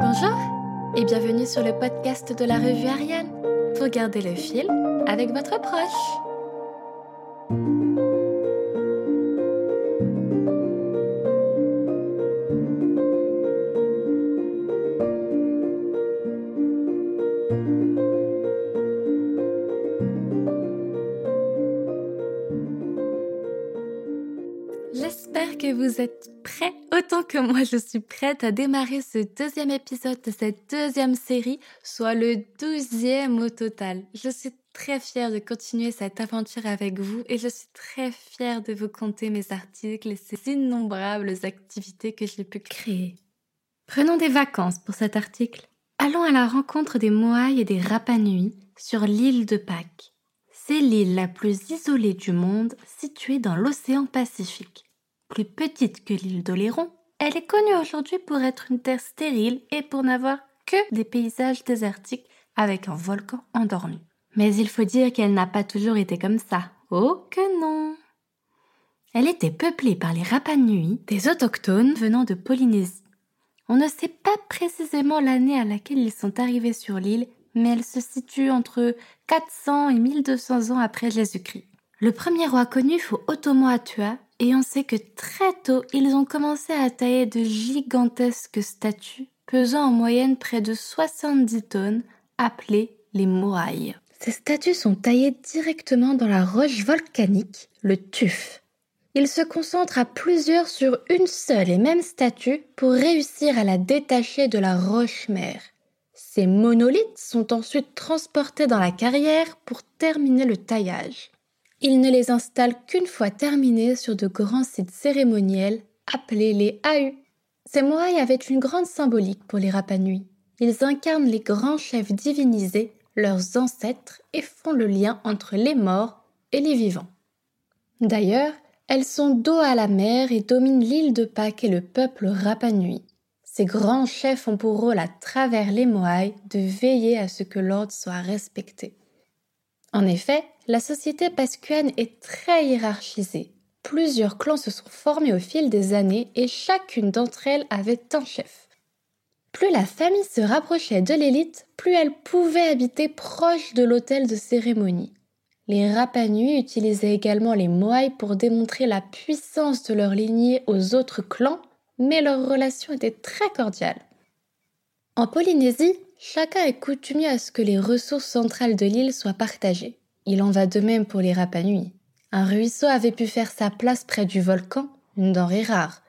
Bonjour et bienvenue sur le podcast de la revue Ariane pour garder le fil avec votre proche. Vous êtes prêts? Autant que moi je suis prête à démarrer ce deuxième épisode de cette deuxième série, soit le douzième au total. Je suis très fière de continuer cette aventure avec vous et je suis très fière de vous conter mes articles et ces innombrables activités que j'ai pu créer. Prenons des vacances pour cet article. Allons à la rencontre des Moai et des Rapanui sur l'île de Pâques. C'est l'île la plus isolée du monde située dans l'océan Pacifique. Plus petite que l'île d'Oléron, elle est connue aujourd'hui pour être une terre stérile et pour n'avoir que des paysages désertiques avec un volcan endormi. Mais il faut dire qu'elle n'a pas toujours été comme ça. Oh que non Elle était peuplée par les Rapanui, des autochtones venant de Polynésie. On ne sait pas précisément l'année à laquelle ils sont arrivés sur l'île, mais elle se situe entre 400 et 1200 ans après Jésus-Christ. Le premier roi connu fut Otomo Atua, et on sait que très tôt, ils ont commencé à tailler de gigantesques statues, pesant en moyenne près de 70 tonnes, appelées les moaïs. Ces statues sont taillées directement dans la roche volcanique, le tuf. Ils se concentrent à plusieurs sur une seule et même statue pour réussir à la détacher de la roche-mère. Ces monolithes sont ensuite transportés dans la carrière pour terminer le taillage. Ils ne les installent qu'une fois terminés sur de grands sites cérémoniels appelés les AU. Ces moaïs avaient une grande symbolique pour les Rapanui. Ils incarnent les grands chefs divinisés, leurs ancêtres, et font le lien entre les morts et les vivants. D'ailleurs, elles sont dos à la mer et dominent l'île de Pâques et le peuple Rapanui. Ces grands chefs ont pour rôle à travers les Moai de veiller à ce que l'ordre soit respecté. En effet, la société pascuane est très hiérarchisée. Plusieurs clans se sont formés au fil des années et chacune d'entre elles avait un chef. Plus la famille se rapprochait de l'élite, plus elle pouvait habiter proche de l'hôtel de cérémonie. Les Rapanui utilisaient également les Moai pour démontrer la puissance de leur lignée aux autres clans mais leur relation était très cordiale. En Polynésie, chacun est coutumier à ce que les ressources centrales de l'île soient partagées. Il en va de même pour les Rapanui. Un ruisseau avait pu faire sa place près du volcan, une denrée rare.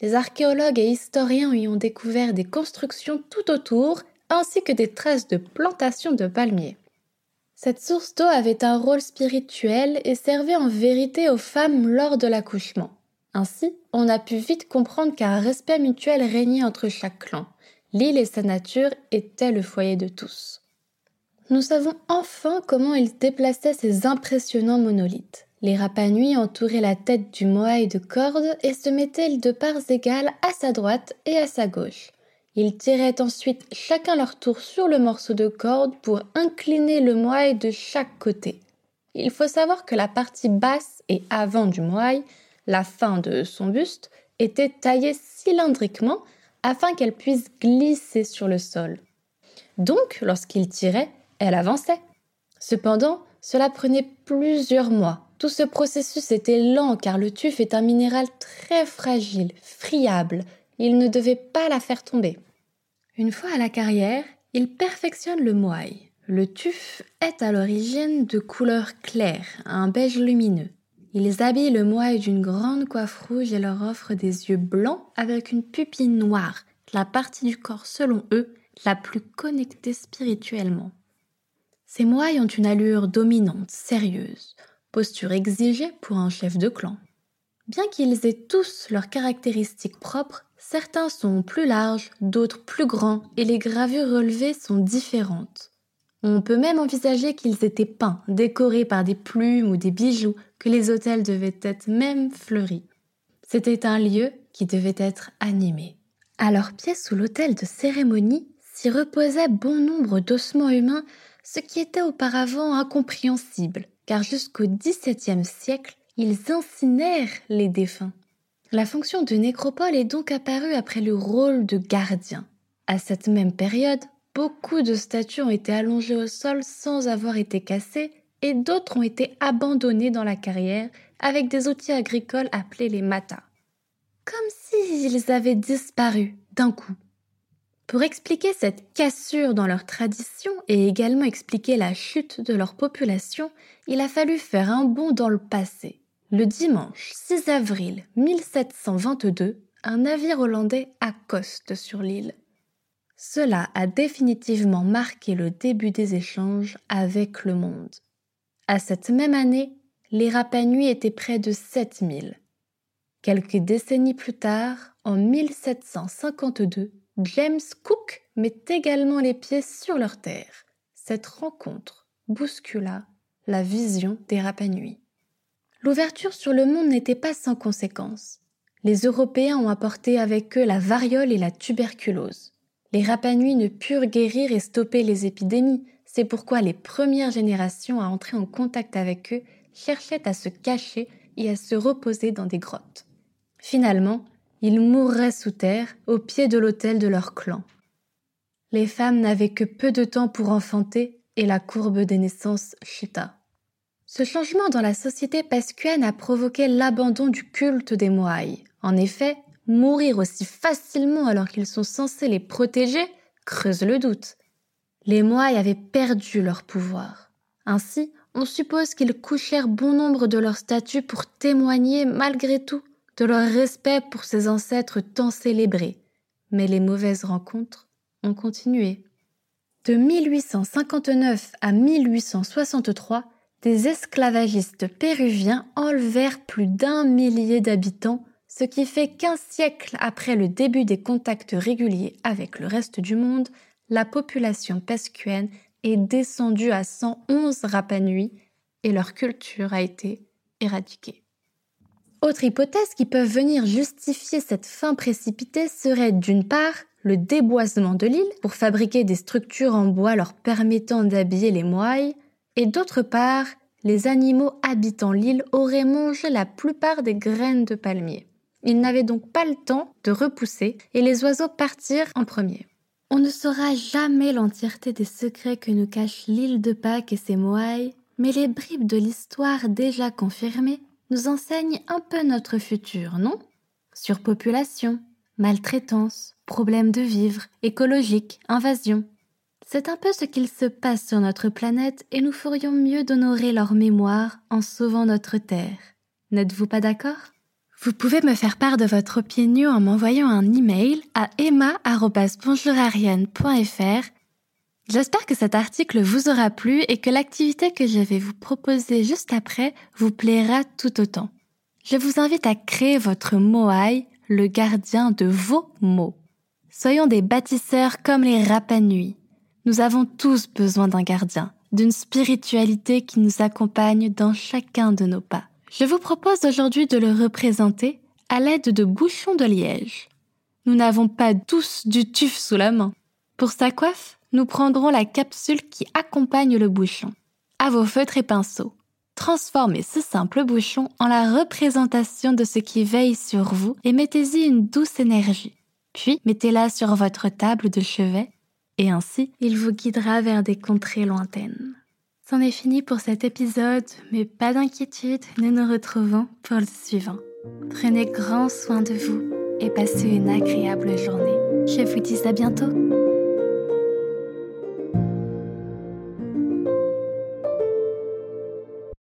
Les archéologues et historiens y ont découvert des constructions tout autour, ainsi que des traces de plantations de palmiers. Cette source d'eau avait un rôle spirituel et servait en vérité aux femmes lors de l'accouchement. Ainsi, on a pu vite comprendre qu'un respect mutuel régnait entre chaque clan. L'île et sa nature étaient le foyer de tous. Nous savons enfin comment ils déplaçaient ces impressionnants monolithes. Les Rapanui entouraient la tête du Moai de cordes et se mettaient de parts égales à sa droite et à sa gauche. Ils tiraient ensuite chacun leur tour sur le morceau de corde pour incliner le Moai de chaque côté. Il faut savoir que la partie basse et avant du Moai la fin de son buste était taillée cylindriquement afin qu'elle puisse glisser sur le sol. Donc, lorsqu'il tirait, elle avançait. Cependant, cela prenait plusieurs mois. Tout ce processus était lent car le tuf est un minéral très fragile, friable. Il ne devait pas la faire tomber. Une fois à la carrière, il perfectionne le moai. Le tuf est à l'origine de couleur claire, un beige lumineux. Ils habillent le moai d'une grande coiffe rouge et leur offrent des yeux blancs avec une pupille noire, la partie du corps selon eux la plus connectée spirituellement. Ces moaïs ont une allure dominante, sérieuse, posture exigée pour un chef de clan. Bien qu'ils aient tous leurs caractéristiques propres, certains sont plus larges, d'autres plus grands, et les gravures relevées sont différentes. On peut même envisager qu'ils étaient peints, décorés par des plumes ou des bijoux, que les hôtels devaient être même fleuris. C'était un lieu qui devait être animé. À leurs pieds sous l'hôtel de cérémonie s'y reposait bon nombre d'ossements humains, ce qui était auparavant incompréhensible, car jusqu'au XVIIe siècle, ils incinèrent les défunts. La fonction de nécropole est donc apparue après le rôle de gardien. À cette même période, beaucoup de statues ont été allongées au sol sans avoir été cassées et d'autres ont été abandonnées dans la carrière avec des outils agricoles appelés les matas. Comme s'ils avaient disparu d'un coup. Pour expliquer cette cassure dans leur tradition et également expliquer la chute de leur population, il a fallu faire un bond dans le passé. Le dimanche 6 avril 1722, un navire hollandais accoste sur l'île. Cela a définitivement marqué le début des échanges avec le monde. À cette même année, les Rapanui étaient près de 7000. Quelques décennies plus tard, en 1752, James Cook met également les pieds sur leur terre. Cette rencontre bouscula la vision des Rapanui. L'ouverture sur le monde n'était pas sans conséquences. Les Européens ont apporté avec eux la variole et la tuberculose. Les Rapanui ne purent guérir et stopper les épidémies, c'est pourquoi les premières générations à entrer en contact avec eux cherchaient à se cacher et à se reposer dans des grottes. Finalement, ils mourraient sous terre au pied de l'autel de leur clan. Les femmes n'avaient que peu de temps pour enfanter et la courbe des naissances chuta. Ce changement dans la société pascuenne a provoqué l'abandon du culte des Moai. En effet, mourir aussi facilement alors qu'ils sont censés les protéger creuse le doute. Les Moai avaient perdu leur pouvoir. Ainsi, on suppose qu'ils couchèrent bon nombre de leurs statues pour témoigner, malgré tout, de leur respect pour ces ancêtres tant célébrés, mais les mauvaises rencontres ont continué. De 1859 à 1863, des esclavagistes péruviens enlevèrent plus d'un millier d'habitants, ce qui fait qu'un siècle après le début des contacts réguliers avec le reste du monde, la population pescuenne est descendue à 111 Rapanui et leur culture a été éradiquée. Autre hypothèse qui peuvent venir justifier cette fin précipitée serait d'une part le déboisement de l'île pour fabriquer des structures en bois leur permettant d'habiller les moailles, et d'autre part les animaux habitant l'île auraient mangé la plupart des graines de palmier. Ils n'avaient donc pas le temps de repousser et les oiseaux partirent en premier. On ne saura jamais l'entièreté des secrets que nous cache l'île de Pâques et ses moailles, mais les bribes de l'histoire déjà confirmées nous enseigne un peu notre futur, non? Surpopulation, maltraitance, problèmes de vivre, écologique, invasion. C'est un peu ce qu'il se passe sur notre planète et nous ferions mieux d'honorer leur mémoire en sauvant notre Terre. N'êtes-vous pas d'accord? Vous pouvez me faire part de votre opinion en m'envoyant un email à emma.bonjourarienne.fr J'espère que cet article vous aura plu et que l'activité que je vais vous proposer juste après vous plaira tout autant. Je vous invite à créer votre Moai, le gardien de vos mots. Soyons des bâtisseurs comme les Rapanui. Nous avons tous besoin d'un gardien, d'une spiritualité qui nous accompagne dans chacun de nos pas. Je vous propose aujourd'hui de le représenter à l'aide de bouchons de liège. Nous n'avons pas tous du tuf sous la main. Pour sa coiffe, nous prendrons la capsule qui accompagne le bouchon. À vos feutres et pinceaux. Transformez ce simple bouchon en la représentation de ce qui veille sur vous et mettez-y une douce énergie. Puis mettez-la sur votre table de chevet et ainsi il vous guidera vers des contrées lointaines. C'en est fini pour cet épisode, mais pas d'inquiétude, nous nous retrouvons pour le suivant. Prenez grand soin de vous et passez une agréable journée. Je vous dis à bientôt.